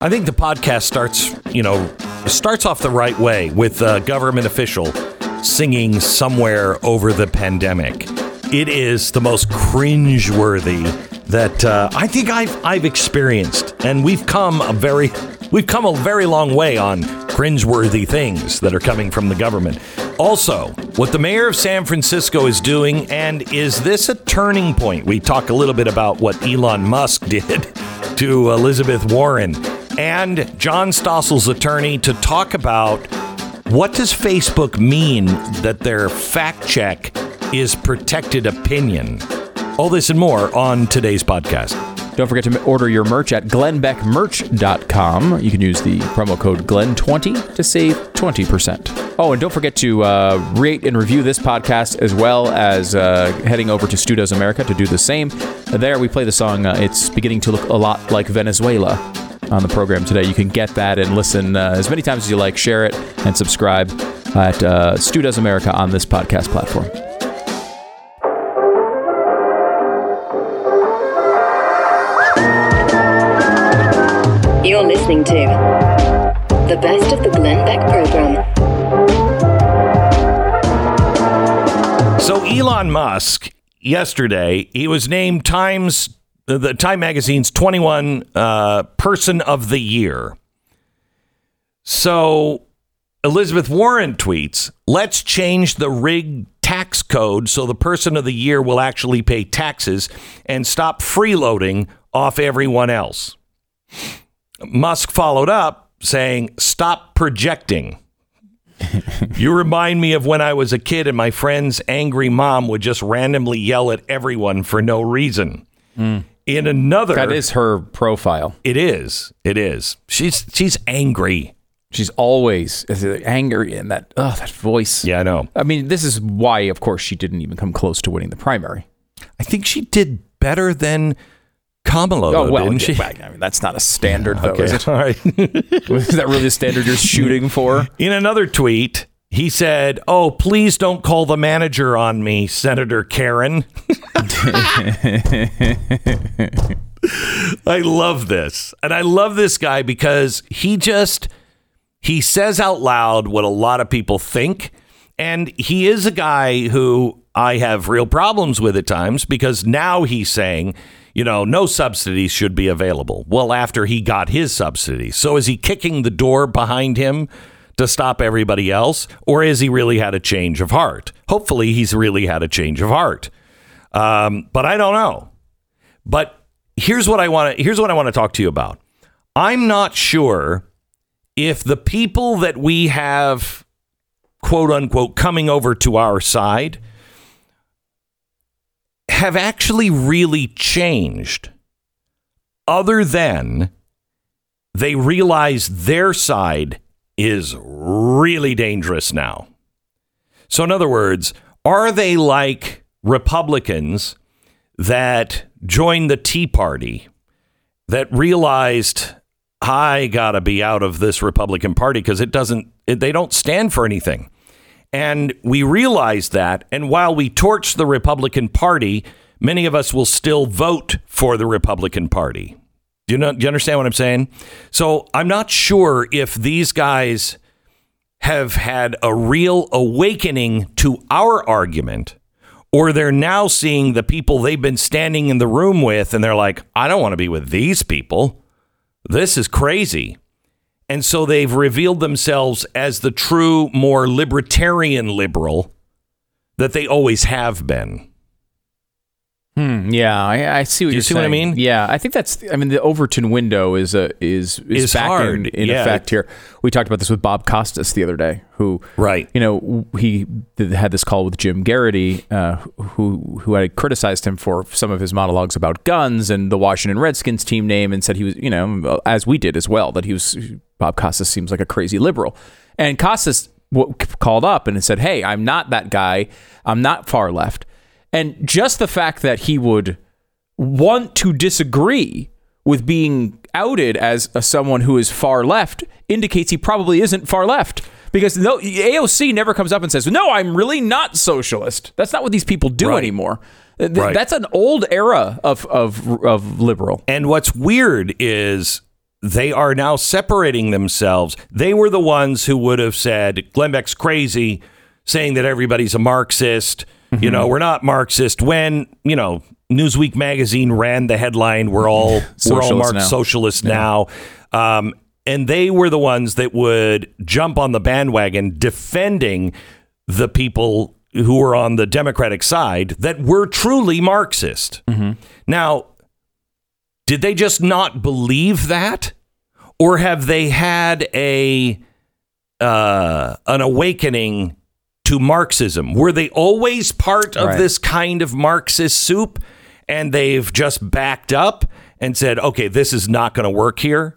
I think the podcast starts, you know, starts off the right way with a government official singing somewhere over the pandemic. It is the most cringeworthy that uh, I think I've I've experienced, and we've come a very we've come a very long way on cringeworthy things that are coming from the government. Also, what the mayor of San Francisco is doing, and is this a turning point? We talk a little bit about what Elon Musk did to Elizabeth Warren and John Stossel's attorney to talk about what does Facebook mean that their fact check is protected opinion. All this and more on today's podcast. Don't forget to order your merch at glennbeckmerch.com. You can use the promo code GLEN20 to save 20%. Oh, and don't forget to uh, rate and review this podcast as well as uh, heading over to Stu Does America to do the same. There we play the song uh, It's Beginning to Look a Lot Like Venezuela on the program today. You can get that and listen uh, as many times as you like, share it, and subscribe at uh, Stu Does America on this podcast platform. You're listening to the best of the Glenn Beck program. So Elon Musk yesterday he was named Times the Time Magazine's 21 uh, Person of the Year. So Elizabeth Warren tweets, "Let's change the rig tax code so the person of the year will actually pay taxes and stop freeloading off everyone else." Musk followed up saying, "Stop projecting." you remind me of when I was a kid and my friend's angry mom would just randomly yell at everyone for no reason. Mm. In another, That is her profile. it is, it is. She's she's angry. She's always angry and that oh that voice. Yeah, I know. I mean, this is why, of course, she didn't even come close to winning the primary. I think she did better than Kamala. Oh though, well, didn't she? I mean, that's not a standard, though, Okay, is it? all right. Is that really the standard you're shooting for? In another tweet, he said, "Oh, please don't call the manager on me, Senator Karen." I love this. And I love this guy because he just he says out loud what a lot of people think and he is a guy who I have real problems with at times because now he's saying, you know, no subsidies should be available. Well, after he got his subsidies. So is he kicking the door behind him to stop everybody else or has he really had a change of heart? Hopefully he's really had a change of heart. Um, but I don't know. But here's what I want to here's what I want to talk to you about. I'm not sure if the people that we have quote unquote coming over to our side have actually really changed other than they realize their side is really dangerous now. So in other words, are they like Republicans that joined the Tea Party that realized I got to be out of this Republican Party because it doesn't it, they don't stand for anything. And we realized that and while we torch the Republican Party, many of us will still vote for the Republican Party. Do you know do you understand what I'm saying? So, I'm not sure if these guys have had a real awakening to our argument or they're now seeing the people they've been standing in the room with and they're like, I don't want to be with these people. This is crazy. And so they've revealed themselves as the true, more libertarian liberal that they always have been. Hmm, yeah, I, I see what you are see what I saying. mean? Yeah, I think that's. I mean, the Overton window is a is is Is back hard, in, in yeah. effect here. We talked about this with Bob Costas the other day, who Right. you know he had this call with Jim Geraghty, uh, who who had criticized him for some of his monologues about guns and the Washington Redskins team name, and said he was you know as we did as well that he was Bob Costas seems like a crazy liberal, and Costas called up and said, "Hey, I'm not that guy. I'm not far left." And just the fact that he would want to disagree with being outed as a, someone who is far left indicates he probably isn't far left because no AOC never comes up and says, "No, I'm really not socialist." That's not what these people do Right. anymore. Th- Right. That's an old era of of of liberal. And what's weird is they are now separating themselves. They were the ones who would have said Glenn Beck's crazy, saying that everybody's a Marxist. You know, we're not Marxist. When you know Newsweek magazine ran the headline, "We're all we're all Socialists Marx now. socialists now," um, and they were the ones that would jump on the bandwagon defending the people who were on the Democratic side that were truly Marxist. Now, did they just not believe that, or have they had a uh, an awakening to Marxism? Were they always part of Right. this kind of Marxist soup, and they've just backed up and said, "Okay, this is not going to work here,"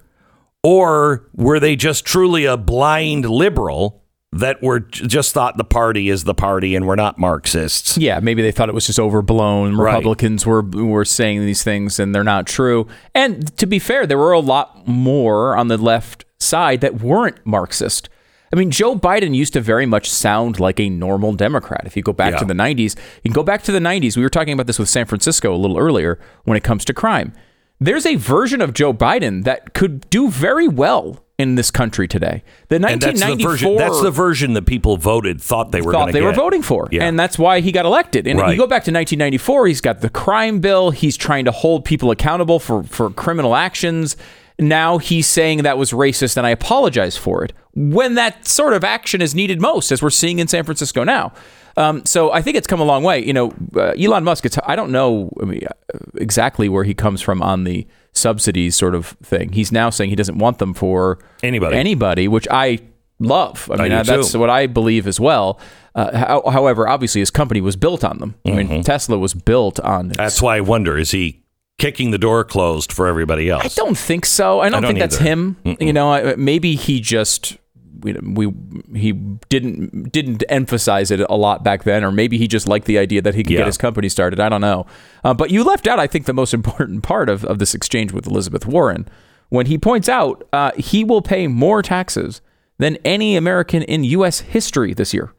or were they just truly a blind liberal? That were just thought the party is the party and we're not Marxists. Yeah, maybe they thought it was just overblown. Right. Republicans were were saying these things and they're not true. And to be fair, there were a lot more on the left side that weren't Marxist. I mean, Joe Biden used to very much sound like a normal Democrat. If you go back Yeah. to the 90s, you can go back to the 90s. We were talking about this with San Francisco a little earlier when it comes to crime. There's a version of Joe Biden that could do very well in this country today. The And that's the 1994 version. That's the version that people voted thought they were thought they were voting for. Yeah. And that's why he got elected. And Right. you go back to 1994, he's got the crime bill. He's trying to hold people accountable for, for criminal actions. Now he's saying that was racist and I apologize for it. When that sort of action is needed most, as we're seeing in San Francisco now. Um, so I think it's come a long way. You know, uh, Elon Musk, it's, I don't know I mean, uh, exactly where he comes from on the subsidies sort of thing. He's now saying he doesn't want them for Anybody. anybody, which I love. I mean, do uh, that's too. what I believe as well. Uh, how, however, obviously, his company was built on them. I mean, Tesla was built on. Mm-hmm. That's why I wonder: is he kicking the door closed for everybody else? I don't think so. I don't, don't think that's either. him. You know, maybe he just we, we he didn't didn't emphasize it a lot back then, or maybe he just liked the idea that he could Yeah. get his company started. I don't know. Uh, but you left out, I think, the most important part of, of this exchange with Elizabeth Warren when he points out uh, he will pay more taxes than any American in U.S. history this year.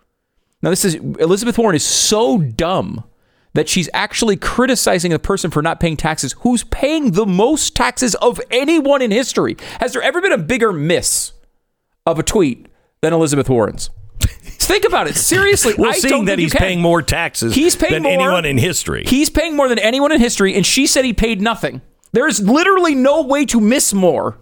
Now, this is Elizabeth Warren is so dumb that she's actually criticizing a person for not paying taxes who's paying the most taxes of anyone in history. Has there ever been a bigger miss of a tweet than Elizabeth Warren's? Think about it seriously. We're I seeing that he's paying more taxes He's paying than more- anyone in history. He's paying more than anyone in history, and she said he paid nothing. There is literally no way to miss more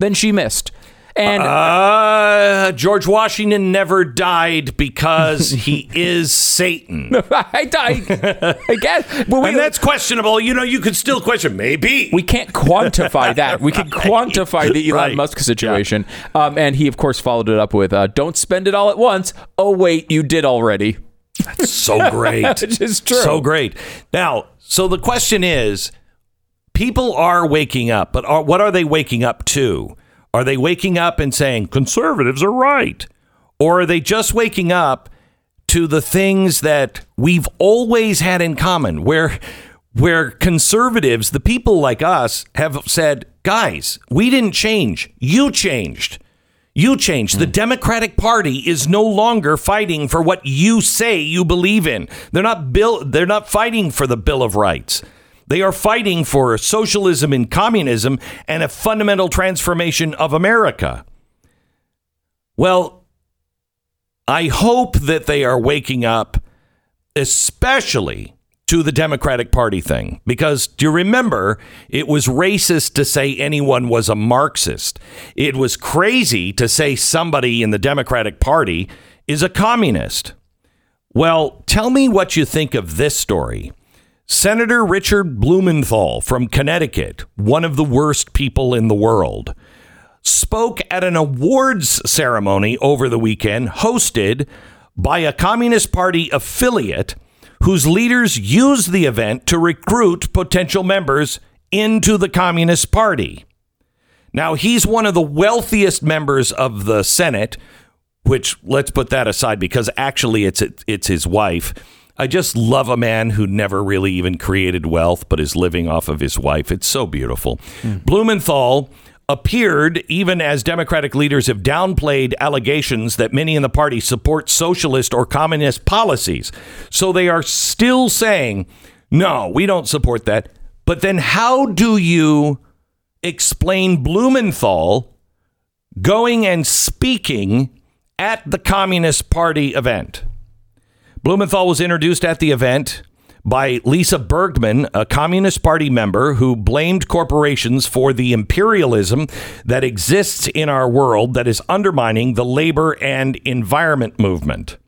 than she missed. And uh, George Washington never died because he is Satan. I died again. But we, And that's questionable. You know, you could still question. Maybe. we can't quantify that. We can quantify the Elon Right. Musk situation. Um, and he, of course, followed it up with, uh, "Don't spend it all at once." Oh wait, you did already. That's so great. Which is true. So great. Now, so the question is people are waking up, but are, what are they waking up to? Are they waking up and saying conservatives are right? Or are they just waking up to the things that we've always had in common where where conservatives, the people like us have said, "Guys, we didn't change. You changed." You changed. The hmm. Democratic Party is no longer fighting for what you say you believe in. They're not bill they're not fighting for the Bill of Rights. They are fighting for socialism and communism and a fundamental transformation of America. Well, I hope that they are waking up especially to the Democratic Party thing. Because do you remember, it was racist to say anyone was a Marxist. It was crazy to say somebody in the Democratic Party is a communist. Well, tell me what you think of this story. Senator Richard Blumenthal from Connecticut, one of the worst people in the world, spoke at an awards ceremony over the weekend hosted by a Communist Party affiliate whose leaders used the event to recruit potential members into the Communist Party. Now, he's one of the wealthiest members of the Senate, which let's put that aside because actually it's it's his wife. I just love a man who never really even created wealth but is living off of his wife. It's so beautiful. Hmm. Blumenthal appeared even as Democratic leaders have downplayed allegations that many in the party support socialist or communist policies. So they are still saying, "No, we don't support that." But then how do you explain Blumenthal going and speaking at the Communist Party event. Blumenthal was introduced at the event by Lisa Bergman, a Communist Party member who blamed corporations for the imperialism that exists in our world that is undermining the labor and environment movement.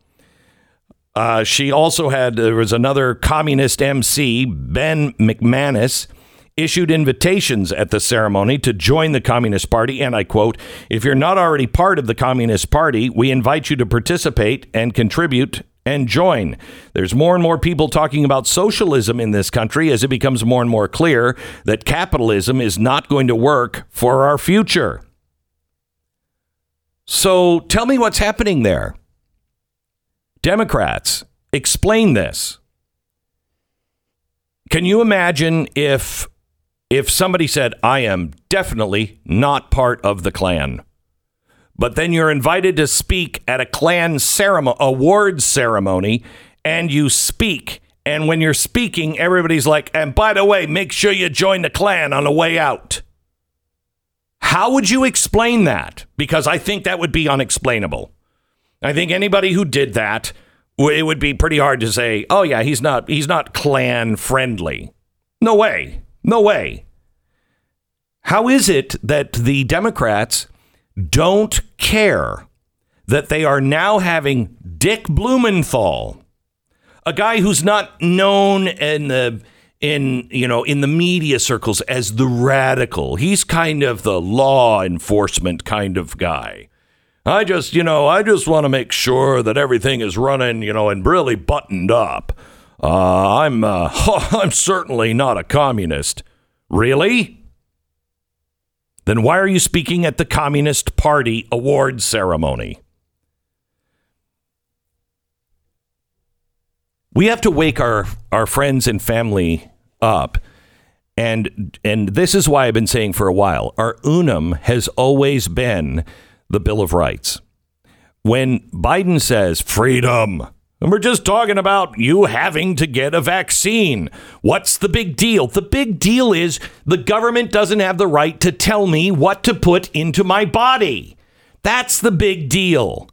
Uh, she also had, there was another communist MC, Ben McManus, issued invitations at the ceremony to join the Communist Party. And I quote, if you're not already part of the Communist Party, we invite you to participate and contribute and join. There's more and more people talking about socialism in this country as it becomes more and more clear that capitalism is not going to work for our future. So tell me what's happening there. Democrats, explain this. Can you imagine if if somebody said, "I am definitely not part of the Klan," but then you're invited to speak at a Klan ceremony, awards ceremony, and you speak, and when you're speaking, everybody's like, "And by the way, make sure you join the Klan on the way out." How would you explain that? Because I think that would be unexplainable. I think anybody who did that, it would be pretty hard to say, "Oh yeah, he's not he's not Klan friendly." No way. No way. How is it that the Democrats don't care that they are now having Dick Blumenthal, a guy who's not known in the in you know in the media circles as the radical. He's kind of the law enforcement kind of guy. I just, you know, I just want to make sure that everything is running, you know, and really buttoned up. Uh, I'm, uh, I'm certainly not a communist. Really? Then why are you speaking at the Communist Party award ceremony? We have to wake our, our friends and family up. And and this is why I've been saying for a while, our unum has always been the Bill of Rights. When Biden says freedom, and we're just talking about you having to get a vaccine. What's the big deal? The big deal is the government doesn't have the right to tell me what to put into my body. That's the big deal.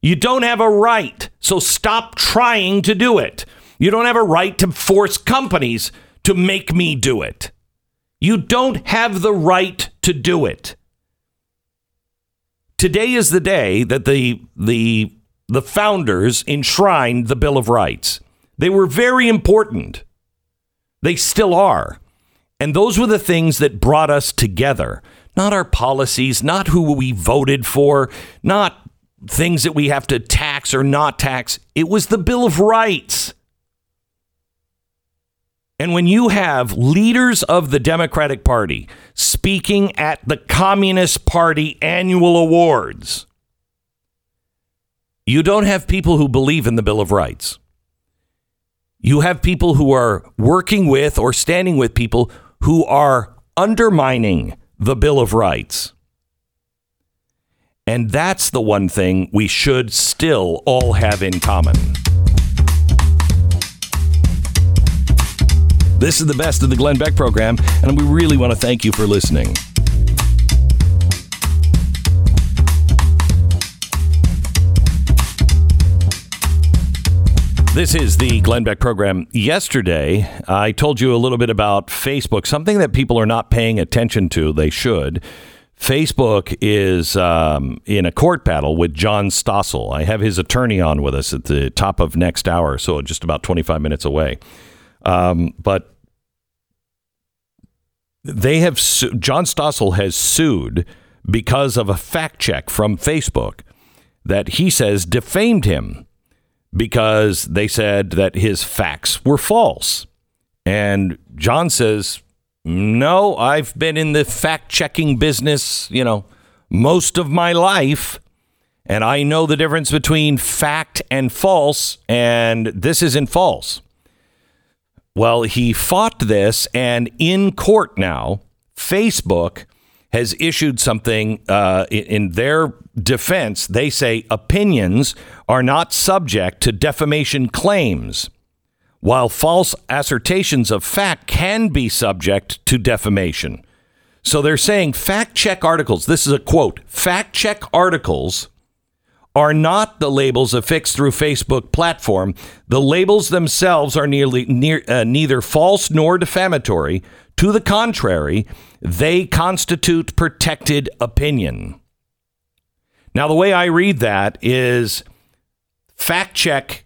You don't have a right, so stop trying to do it. You don't have a right to force companies to make me do it. You don't have the right to do it. Today is the day that the the the founders enshrined the Bill of Rights. They were very important. They still are. And those were the things that brought us together, not our policies, not who we voted for, not things that we have to tax or not tax. It was the Bill of Rights. And when you have leaders of the Democratic Party speaking at the Communist Party annual awards, you don't have people who believe in the Bill of Rights. You have people who are working with or standing with people who are undermining the Bill of Rights. And that's the one thing we should still all have in common. This is the best of the Glenn Beck program, and we really want to thank you for listening. This is the Glenn Beck program. Yesterday, I told you a little bit about Facebook, something that people are not paying attention to. They should. Facebook is um, in a court battle with John Stossel. I have his attorney on with us at the top of next hour, so just about 25 minutes away. Um, but they have su- John Stossel has sued because of a fact check from Facebook that he says defamed him because they said that his facts were false. And John says, No, I've been in the fact checking business, you know, most of my life. And I know the difference between fact and false, and this isn't false. Well, he fought this, and in court now, Facebook has issued something uh, in their defense. They say opinions are not subject to defamation claims, while false assertions of fact can be subject to defamation. So they're saying fact check articles. This is a quote fact check articles are not the labels affixed through Facebook platform. The labels themselves are nearly near, uh, neither false nor defamatory. To the contrary, they constitute protected opinion. Now, the way I read that is fact check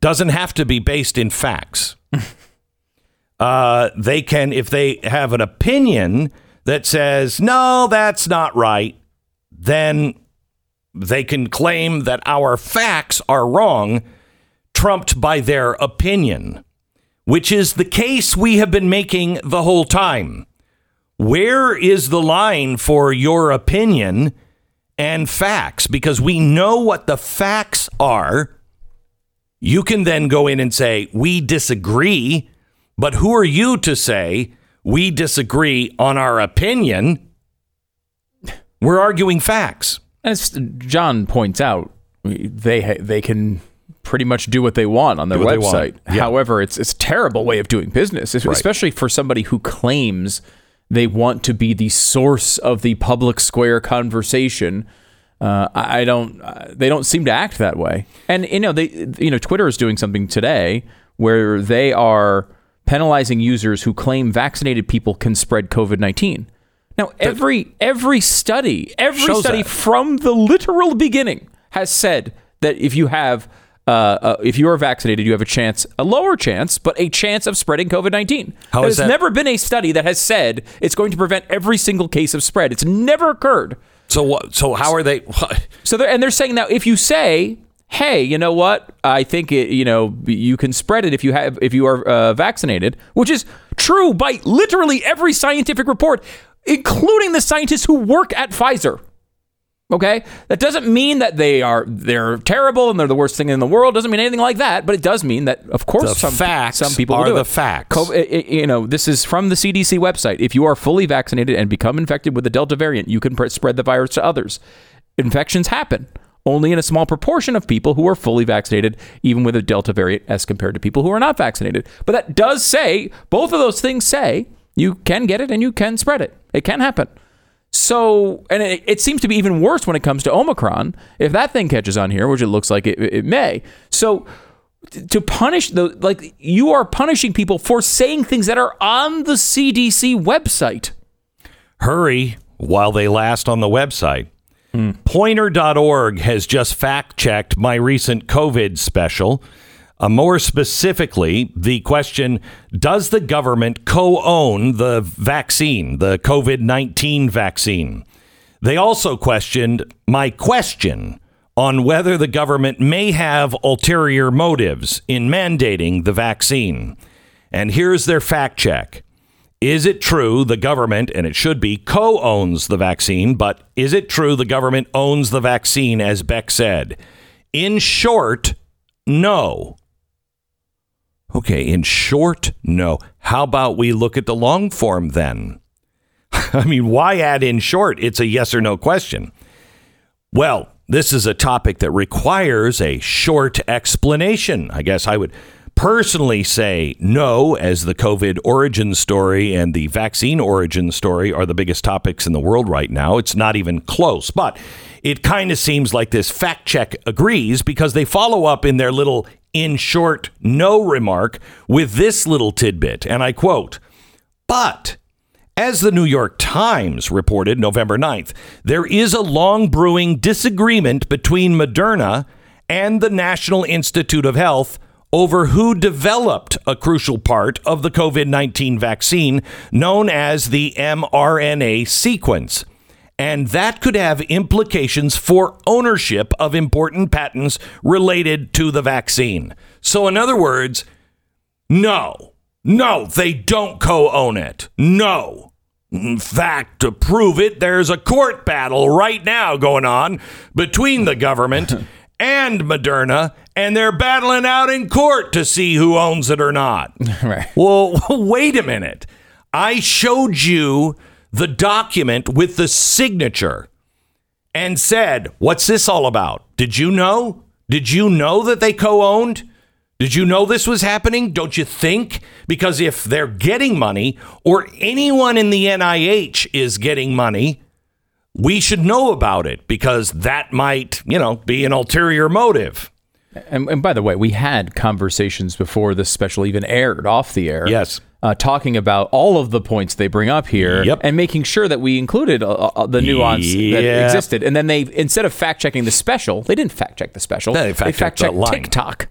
doesn't have to be based in facts. uh, they can, if they have an opinion that says, no, that's not right, then they can claim that our facts are wrong, trumped by their opinion, which is the case we have been making the whole time. Where is the line for your opinion and facts? Because we know what the facts are. You can then go in and say, we disagree, but who are you to say we disagree on our opinion? We're arguing facts. As John points out, they they can pretty much do what they want on their Do what they website. Yeah. However, it's it's a terrible way of doing business, es- especially for somebody who claims they want to be the source of the public square conversation. Uh, I I don't. Uh, they don't seem to act that way. And you know, they you know, Twitter is doing something today where they are penalizing users who claim vaccinated people can spread COVID nineteen. Now, every every study, every study that. from the literal beginning has said that if you have uh, uh, if you are vaccinated, you have a chance, a lower chance, but a chance of spreading COVID nineteen. There's that- never been a study that has said it's going to prevent every single case of spread. It's never occurred. So what? So how are they? So they're and they're saying now if you say, hey, you know what? I think it, you know you can spread it if you have if you are uh, vaccinated, which is true by literally every scientific report, including the scientists who work at Pfizer. Okay, that doesn't mean that they are they're terrible and they're the worst thing in the world. Doesn't mean anything like that. But it does mean that, of course, The some facts some people are the it. facts. Co- i- i- you know, this is from the CDC website. If you are fully vaccinated and become infected with the Delta variant, you can pre- spread the virus to others. Infections happen only in a small proportion of people who are fully vaccinated, even with a Delta variant, as compared to people who are not vaccinated. But that does say, both of those things say you can get it and you can spread it. It can happen. So, and it, it seems to be even worse when it comes to Omicron. If that thing catches on here, which it looks like it, it may. So, to punish the like, you are punishing people for saying things that are on the CDC website. Hurry while they last on the website. Hmm. Poynter.org has just fact checked my recent COVID special. Uh, more specifically, the question Does the government co own the vaccine, the COVID 19 vaccine? They also questioned my question on whether the government may have ulterior motives in mandating the vaccine. And here's their fact check. Is it true the government, and it should be, co owns the vaccine, but is it true the government owns the vaccine, as Beck said? In short, no. Okay, in short, no. How about we look at the long form then? I mean, why add in short? It's a yes or no question. Well, this is a topic that requires a short explanation. I guess I would personally say no, as the COVID origin story and the vaccine origin story are the biggest topics in the world right now. It's not even close, but it kind of seems like this fact check agrees because they follow up in their little in short no remark with this little tidbit. And I quote, but as the New York Times reported November 9th, there is a long brewing disagreement between Moderna and the National Institute of Health over who developed a crucial part of the COVID 19 vaccine known as the mRNA sequence. And that could have implications for ownership of important patents related to the vaccine. So, in other words, no, no, they don't co own it. No. In fact, to prove it, there's a court battle right now going on between the government and Moderna, and they're battling out in court to see who owns it or not. Right. Well, wait a minute. I showed you the document with the signature and said, What's this all about? Did you know? Did you know that they co owned? Did you know this was happening? Don't you think? Because if they're getting money or anyone in the NIH is getting money, we should know about it because that might, you know, be an ulterior motive. And, and by the way, we had conversations before this special even aired off the air. Yes. Uh, talking about all of the points they bring up here Yep. and making sure that we included uh, uh, the nuance that existed. And then they, instead of fact checking the special, they didn't fact check the special. No, they the fact-checked. TikTok.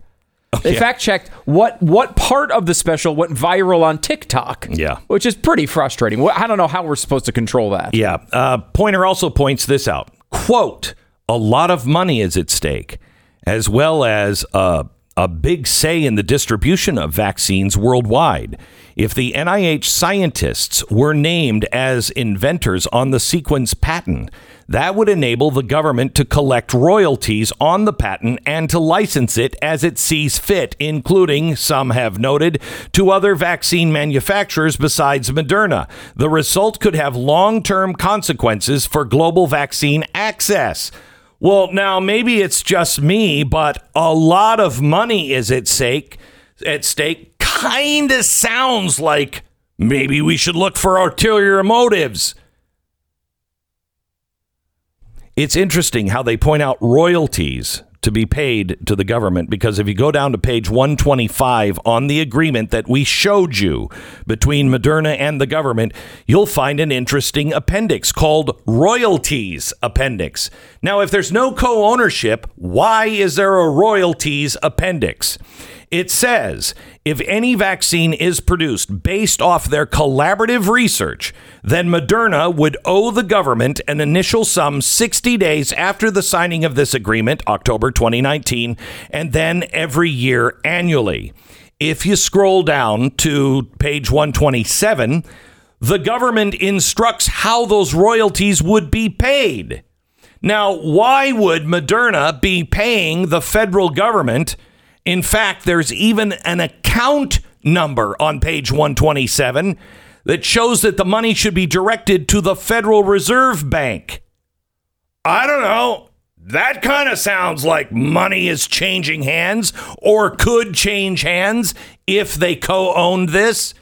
They yeah. fact checked what what part of the special went viral on TikTok. Yeah. which is pretty frustrating. I don't know how we're supposed to control that. Yeah. Uh, Poynter also points this out. Quote, a lot of money is at stake, as well as uh, a big say in the distribution of vaccines worldwide. If the NIH scientists were named as inventors on the sequence patent, that would enable the government to collect royalties on the patent and to license it as it sees fit, including, some have noted, to other vaccine manufacturers besides Moderna. The result could have long term consequences for global vaccine access. Well, now maybe it's just me, but a lot of money is at stake. At stake, kind of sounds like maybe we should look for ulterior motives. It's interesting how they point out royalties to be paid to the government because if you go down to page 125 on the agreement that we showed you between Moderna and the government, you'll find an interesting appendix called Royalties Appendix. Now, if there's no co ownership, why is there a Royalties Appendix? It says if any vaccine is produced based off their collaborative research, then Moderna would owe the government an initial sum 60 days after the signing of this agreement, October 2019, and then every year annually. If you scroll down to page 127, the government instructs how those royalties would be paid. Now, why would Moderna be paying the federal government? In fact, there's even an account number on page 127 that shows that the money should be directed to the Federal Reserve Bank. I don't know. That kind of sounds like money is changing hands or could change hands if they co owned this,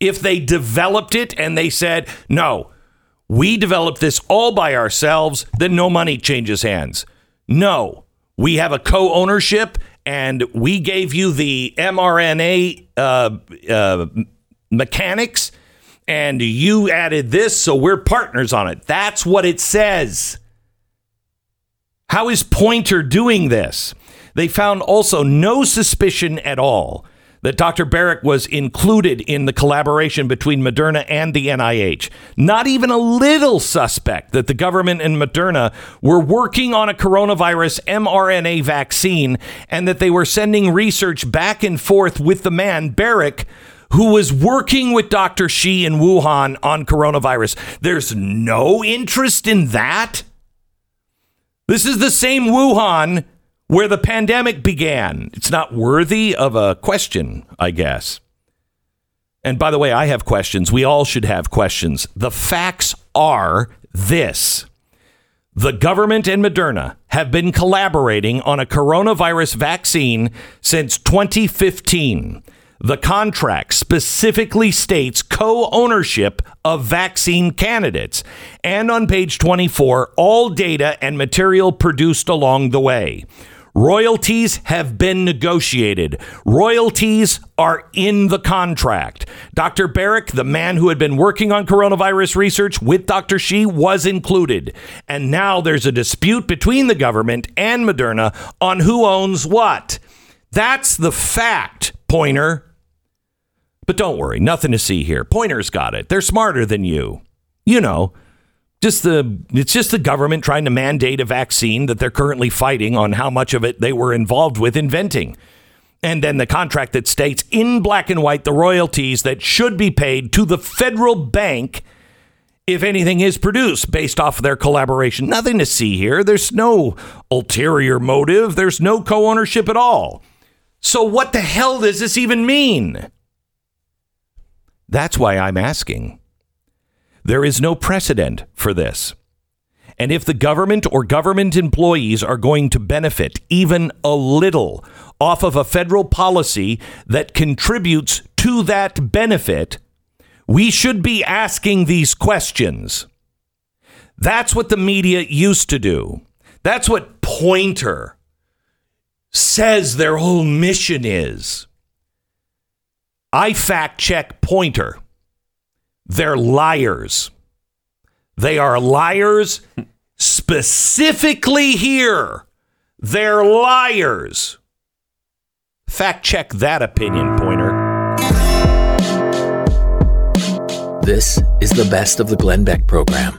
if they developed it and they said, no, we developed this all by ourselves, then no money changes hands. No, we have a co ownership and we gave you the mRNA uh, uh, mechanics and you added this, so we're partners on it. That's what it says. How is Poynter doing this? They found also no suspicion at all that Dr. Baric was included in the collaboration between Moderna and the NIH. Not even a little suspect that the government and Moderna were working on a coronavirus mRNA vaccine and that they were sending research back and forth with the man, Baric, who was working with Dr. Shi in Wuhan on coronavirus. There's no interest in that. This is the same Wuhan where the pandemic began. It's not worthy of a question, I guess. And by the way, I have questions. We all should have questions. The facts are this. The government and Moderna have been collaborating on a coronavirus vaccine since 2015. The contract specifically states co ownership of vaccine candidates. And on page 24, all data and material produced along the way. Royalties have been negotiated. Royalties are in the contract. Dr. Baric, the man who had been working on coronavirus research with Dr. Shi, was included. And now there's a dispute between the government and Moderna on who owns what. That's the fact, Poynter. But don't worry, nothing to see here. Poynter's got it. They're smarter than you. You know, just the it's just the government trying to mandate a vaccine that they're currently fighting on how much of it they were involved with inventing. And then the contract that states in black and white the royalties that should be paid to the federal bank if anything is produced based off of their collaboration. Nothing to see here. There's no ulterior motive. There's no co-ownership at all. So what the hell does this even mean? That's why I'm asking. There is no precedent for this. And if the government or government employees are going to benefit even a little off of a federal policy that contributes to that benefit, we should be asking these questions. That's what the media used to do. That's what Poynter says their whole mission is. I fact check Poynter. They're liars. They are liars specifically here. They're liars. Fact check that opinion, Poynter. This is the best of the Glenn Beck program.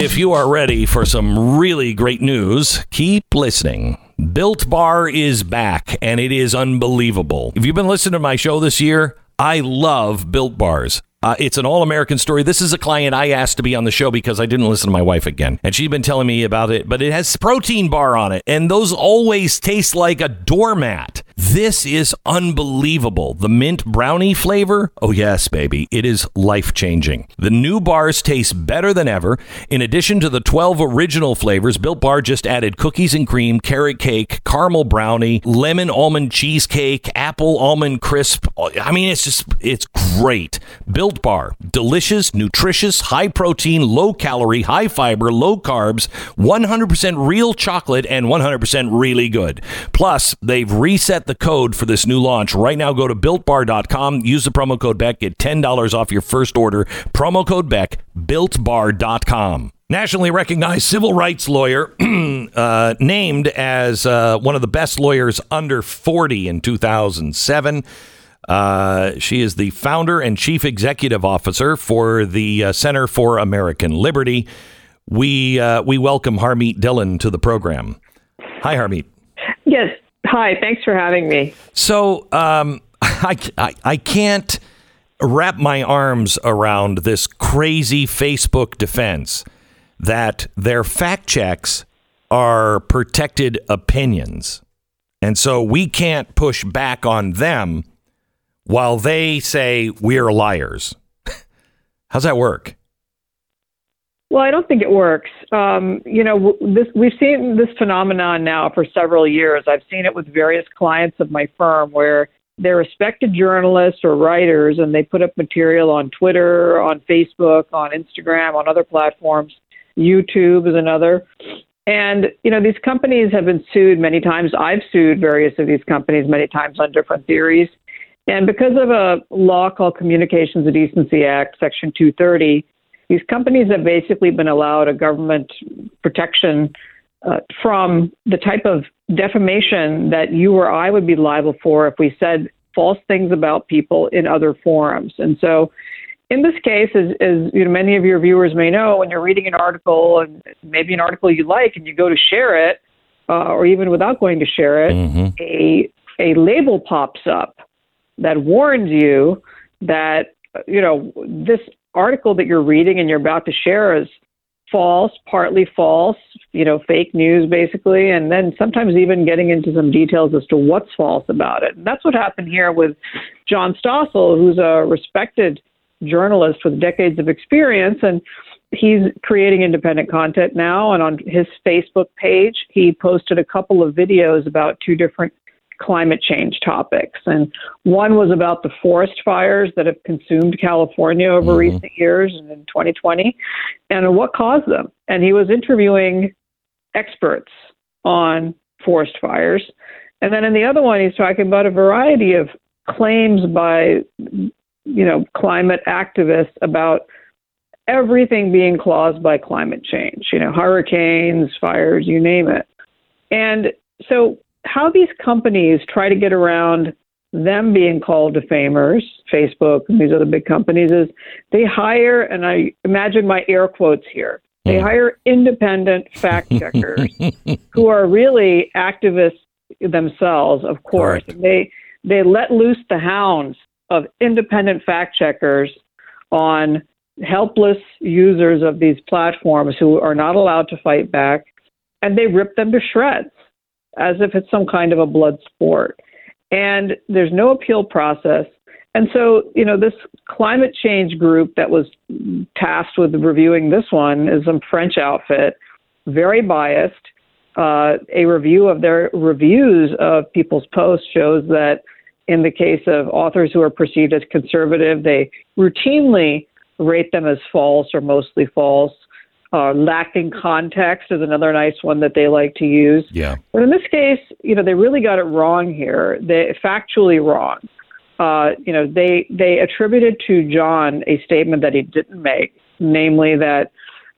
If you are ready for some really great news, keep listening. Built Bar is back and it is unbelievable. If you've been listening to my show this year, I love Built Bars. Uh, it's an all American story. This is a client I asked to be on the show because I didn't listen to my wife again. And she'd been telling me about it, but it has protein bar on it. And those always taste like a doormat. This is unbelievable. The mint brownie flavor? Oh, yes, baby. It is life changing. The new bars taste better than ever. In addition to the 12 original flavors, Built Bar just added cookies and cream, carrot cake, caramel brownie, lemon almond cheesecake, apple almond crisp. I mean, it's just, it's great. Built Bar. Delicious, nutritious, high protein, low calorie, high fiber, low carbs, 100% real chocolate, and 100% really good. Plus, they've reset the code for this new launch. Right now, go to builtbar.com, use the promo code Beck, get $10 off your first order. Promo code Beck, builtbar.com. Nationally recognized civil rights lawyer, uh, named as uh, one of the best lawyers under 40 in 2007. Uh, she is the founder and chief executive officer for the uh, Center for American Liberty. We uh, we welcome Harmeet Dhillon to the program. Hi, Harmeet. Yes. Hi. Thanks for having me. So um, I, I I can't wrap my arms around this crazy Facebook defense that their fact checks are protected opinions. And so we can't push back on them while they say we're liars. How's that work? Well, I don't think it works. Um, you know, this we've seen this phenomenon now for several years. I've seen it with various clients of my firm where they're respected journalists or writers and they put up material on Twitter, on Facebook, on Instagram, on other platforms. YouTube is another. And, you know, these companies have been sued many times. I've sued various of these companies many times on different theories. And because of a law called Communications and Decency Act, Section 230, these companies have basically been allowed a government protection uh, from the type of defamation that you or I would be liable for if we said false things about people in other forums. And so, in this case, as, as you know, many of your viewers may know, when you're reading an article and maybe an article you like, and you go to share it, uh, or even without going to share it, mm-hmm. a a label pops up that warns you that you know this article that you're reading and you're about to share is false, partly false, you know, fake news basically, and then sometimes even getting into some details as to what's false about it. And that's what happened here with John Stossel, who's a respected journalist with decades of experience and he's creating independent content now and on his Facebook page he posted a couple of videos about two different climate change topics. And one was about the forest fires that have consumed California over mm-hmm. recent years and in 2020 and what caused them. And he was interviewing experts on forest fires. And then in the other one, he's talking about a variety of claims by, you know, climate activists about everything being caused by climate change, you know, hurricanes, fires, you name it. And so how these companies try to get around them being called defamers, Facebook and these other big companies, is they hire, and I imagine my air quotes here, they hmm. hire independent fact checkers who are really activists themselves, of course. They they let loose the hounds of independent fact checkers on helpless users of these platforms who are not allowed to fight back, and they rip them to shreds as if it's some kind of a blood sport. and there's no appeal process. And so, you know, this climate change group that was tasked with reviewing this one is some French outfit, very biased. Uh, a review of their reviews of people's posts shows that in the case of authors who are perceived as conservative, they routinely rate them as false or mostly false. Uh, lacking context is another nice one that they like to use. Yeah. But in this case, you know, they really got it wrong here. They factually wrong. Uh, you know, they they attributed to John a statement that he didn't make, namely that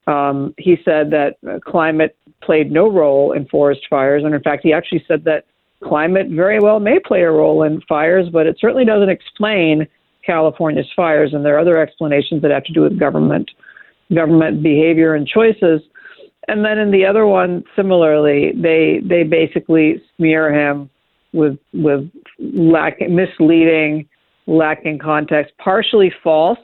um, he said that climate played no role in forest fires, and in fact, he actually said that climate very well may play a role in fires, but it certainly doesn't explain California's fires, and there are other explanations that have to do with government government behavior and choices. And then in the other one, similarly, they they basically smear him with with lack misleading, lacking context, partially false,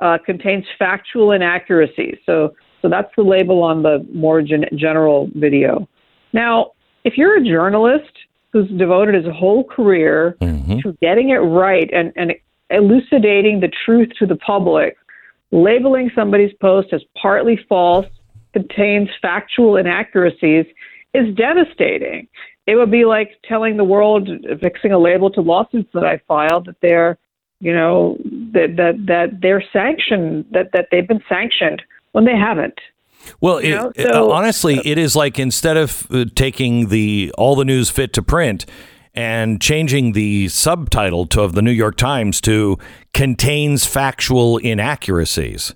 uh, contains factual inaccuracies. So so that's the label on the more gen- general video. Now, if you're a journalist who's devoted his whole career Mm-hmm. to getting it right and, and elucidating the truth to the public, labeling somebody's post as partly false, contains factual inaccuracies, is devastating. It would be like telling the world, fixing a label to lawsuits that I filed, that they're, you know, that that that they're sanctioned, that that they've been sanctioned when they haven't. Well, it, uh, so- honestly, it is like instead of uh, taking the all the news fit to print and changing the subtitle to of the New York Times to contains factual inaccuracies.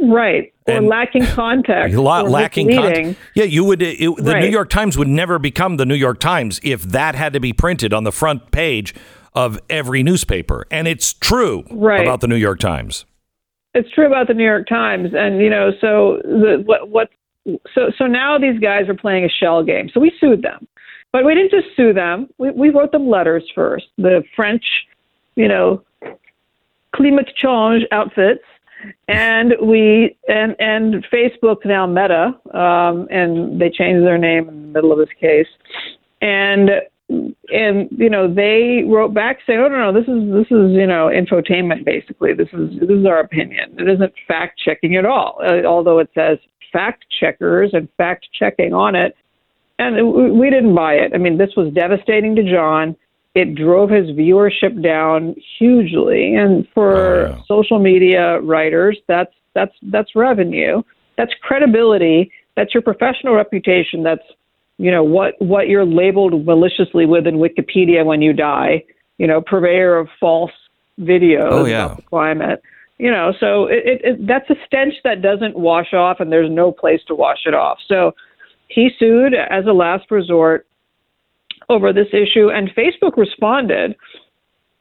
Right. Or And- lacking context. A lot or lacking context. Yeah, you would. It, the New York Times would never become the New York Times if that had to be printed on the front page of every newspaper. And it's true Right. about the New York Times. It's true about the New York Times, and you know, so the what what so so now these guys are playing a shell game. So we sued them, but we didn't just sue them. We we wrote them letters first. The French, you know, climate change outfits, and we and and Facebook now Meta, um, and they changed their name in the middle of this case, and and you know they wrote back saying, "Oh no, no, this is this is you know infotainment basically. This is this is our opinion. It isn't fact checking at all. Uh, although it says fact checkers and fact checking on it, and we- didn't buy it. I mean, this was devastating to John. It drove his viewership down hugely, and for Oh, social media writers, that's that's that's revenue, that's credibility, that's your professional reputation, that's you know what what you're labeled maliciously with in Wikipedia when you die. You know, purveyor of false videos Oh, yeah. about the climate. You know, so it, it, it that's a stench that doesn't wash off, and there's no place to wash it off. So he sued as a last resort over this issue, and Facebook responded.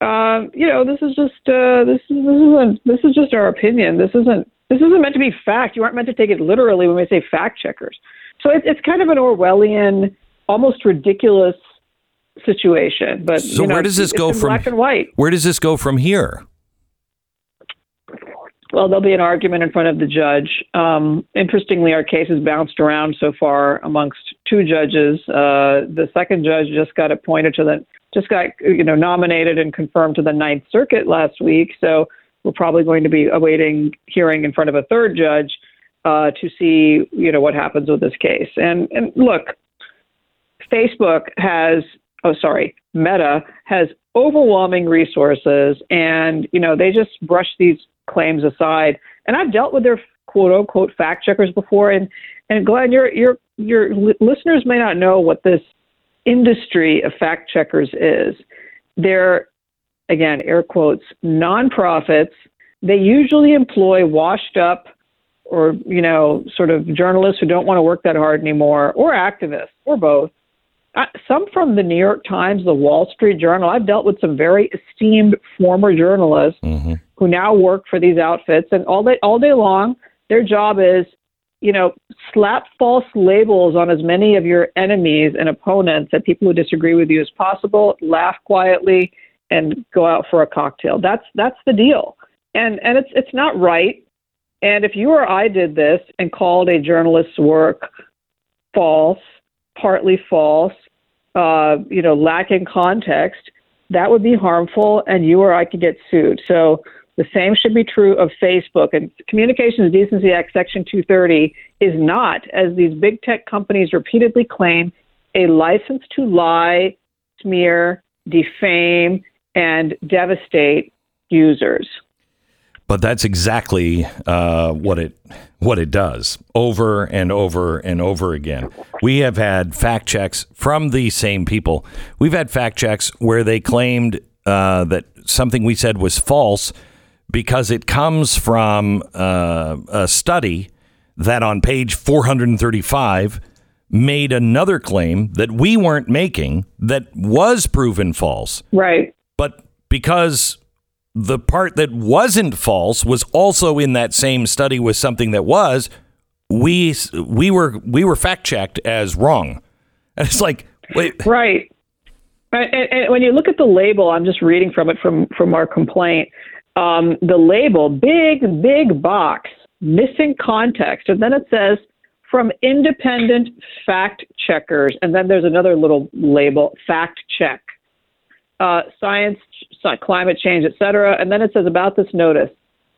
Um, you know, this is just uh, this is this isn't this is just our opinion. This isn't this isn't meant to be fact. You aren't meant to take it literally when we say fact checkers. So it, it's kind of an Orwellian, almost ridiculous situation. But So you know, where does this it's go from- black and white? Where does this go from here? Well, there'll be an argument in front of the judge. Um, interestingly, our case has bounced around so far amongst two judges. Uh, the second judge just got appointed to the, just got you know nominated and confirmed to the Ninth Circuit last week. So we're probably going to be awaiting hearing in front of a third judge uh, to see you know what happens with this case. And and look, Facebook has, oh, sorry, Meta has overwhelming resources, and you know they just brush these claims aside. And I've dealt with their quote unquote fact checkers before, and and Glenn, your your your listeners may not know what this industry of fact checkers is. They're again air quotes nonprofits. They usually employ washed up or you know sort of journalists who don't want to work that hard anymore or activists or both some from the New York Times, the Wall Street Journal. I've dealt with some very esteemed former journalists mm-hmm. who now work for these outfits, and all day all day long, their job is, you know, slap false labels on as many of your enemies and opponents and people who disagree with you as possible. Laugh quietly and go out for a cocktail. That's that's the deal, and and it's it's not right. And if you or I did this and called a journalist's work false, partly false, uh, you know, lacking context, that would be harmful, and you or I could get sued. So the same should be true of Facebook. And Communications Decency Act Section 230 is not, as these big tech companies repeatedly claim, a license to lie, smear, defame, and devastate users. But that's exactly uh, what it what it does over and over and over again. We have had fact checks from these same people. We've had fact checks where they claimed uh, that something we said was false because it comes from uh, a study that on page 435 made another claim that we weren't making that was proven false. Right. But because the part that wasn't false was also in that same study with something that was, we we were we were fact checked as wrong. And it's like, wait, right. And, and when you look at the label, I'm just reading from it from from our complaint. Um, the label, big big box, missing context, and then it says from independent fact checkers, and then there's another little label, fact check uh, science, climate change, etc. And then it says about this notice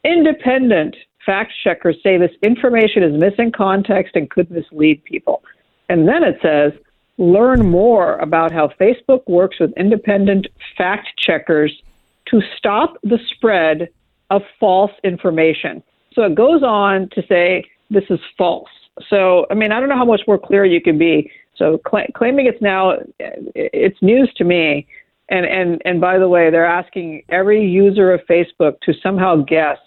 independent fact checkers say this information is missing context and could mislead people. And then it says learn more about how Facebook works with independent fact checkers to stop the spread of false information. So it goes on to say this is false. So, I mean, I don't know how much more clear you can be. So, cl- claiming it's now, it's news to me and and and by the way, they're asking every user of Facebook to somehow guess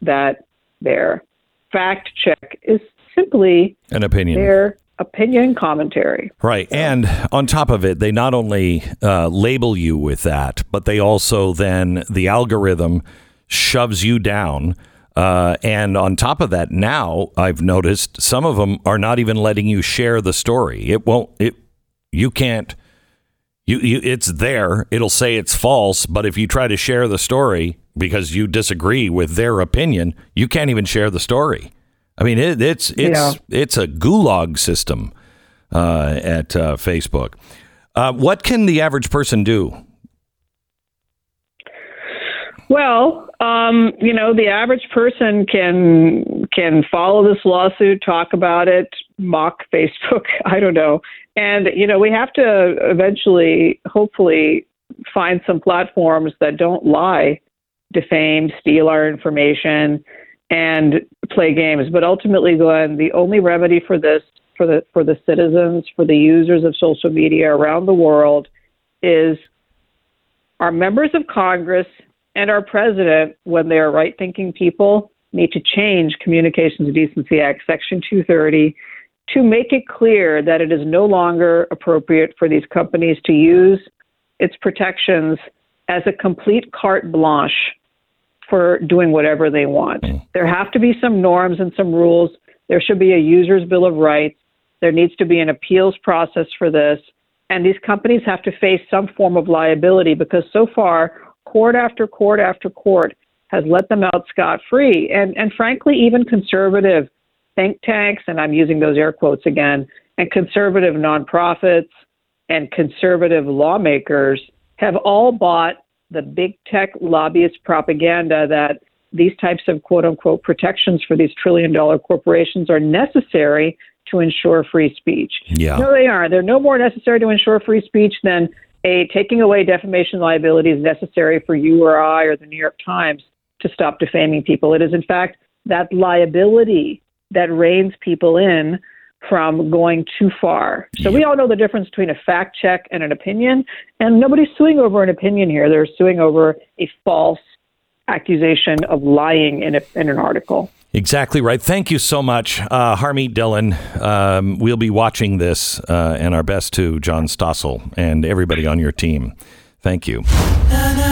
that their fact check is simply an opinion. Their opinion commentary. Right. And on top of it, they not only uh, label you with that, but they also then the algorithm shoves you down. Uh, and on top of that, now I've noticed some of them are not even letting you share the story. It won't. It you can't you, you, it's there. It'll say it's false, but if you try to share the story because you disagree with their opinion, you can't even share the story. I mean, it, it's it's yeah. it's a gulag system uh, at uh, Facebook. Uh, what can the average person do? Well, um, you know, the average person can can follow this lawsuit, talk about it, mock Facebook. I don't know. And, you know, we have to eventually, hopefully, find some platforms that don't lie, defame, steal our information, and play games. But ultimately, Glenn, the only remedy for this, for the for the citizens, for the users of social media around the world, is our members of Congress and our president, when they are right-thinking people, need to change Communications Decency Act Section 230 to make it clear that it is no longer appropriate for these companies to use its protections as a complete carte blanche for doing whatever they want. Mm. There have to be some norms and some rules. There should be a user's bill of rights. There needs to be an appeals process for this. And these companies have to face some form of liability because so far, court after court after court has let them out scot free. And, and frankly, even conservative think tanks, and I'm using those air quotes again, and conservative nonprofits and conservative lawmakers have all bought the big tech lobbyist propaganda that these types of quote unquote protections for these trillion dollar corporations are necessary to ensure free speech. Yeah. No, they aren't. They're no more necessary to ensure free speech than a taking away defamation liability is necessary for you or I or the New York Times to stop defaming people. It is, in fact, that liability that reins people in from going too far. So we all know the difference between a fact check and an opinion, and nobody's suing over an opinion here. They're suing over a false accusation of lying in, a, in an article. Exactly right. Thank you so much, uh, Harmeet Dhillon. Um, we'll be watching this, uh, and our best to John Stossel and everybody on your team. Thank you. Na, na, na,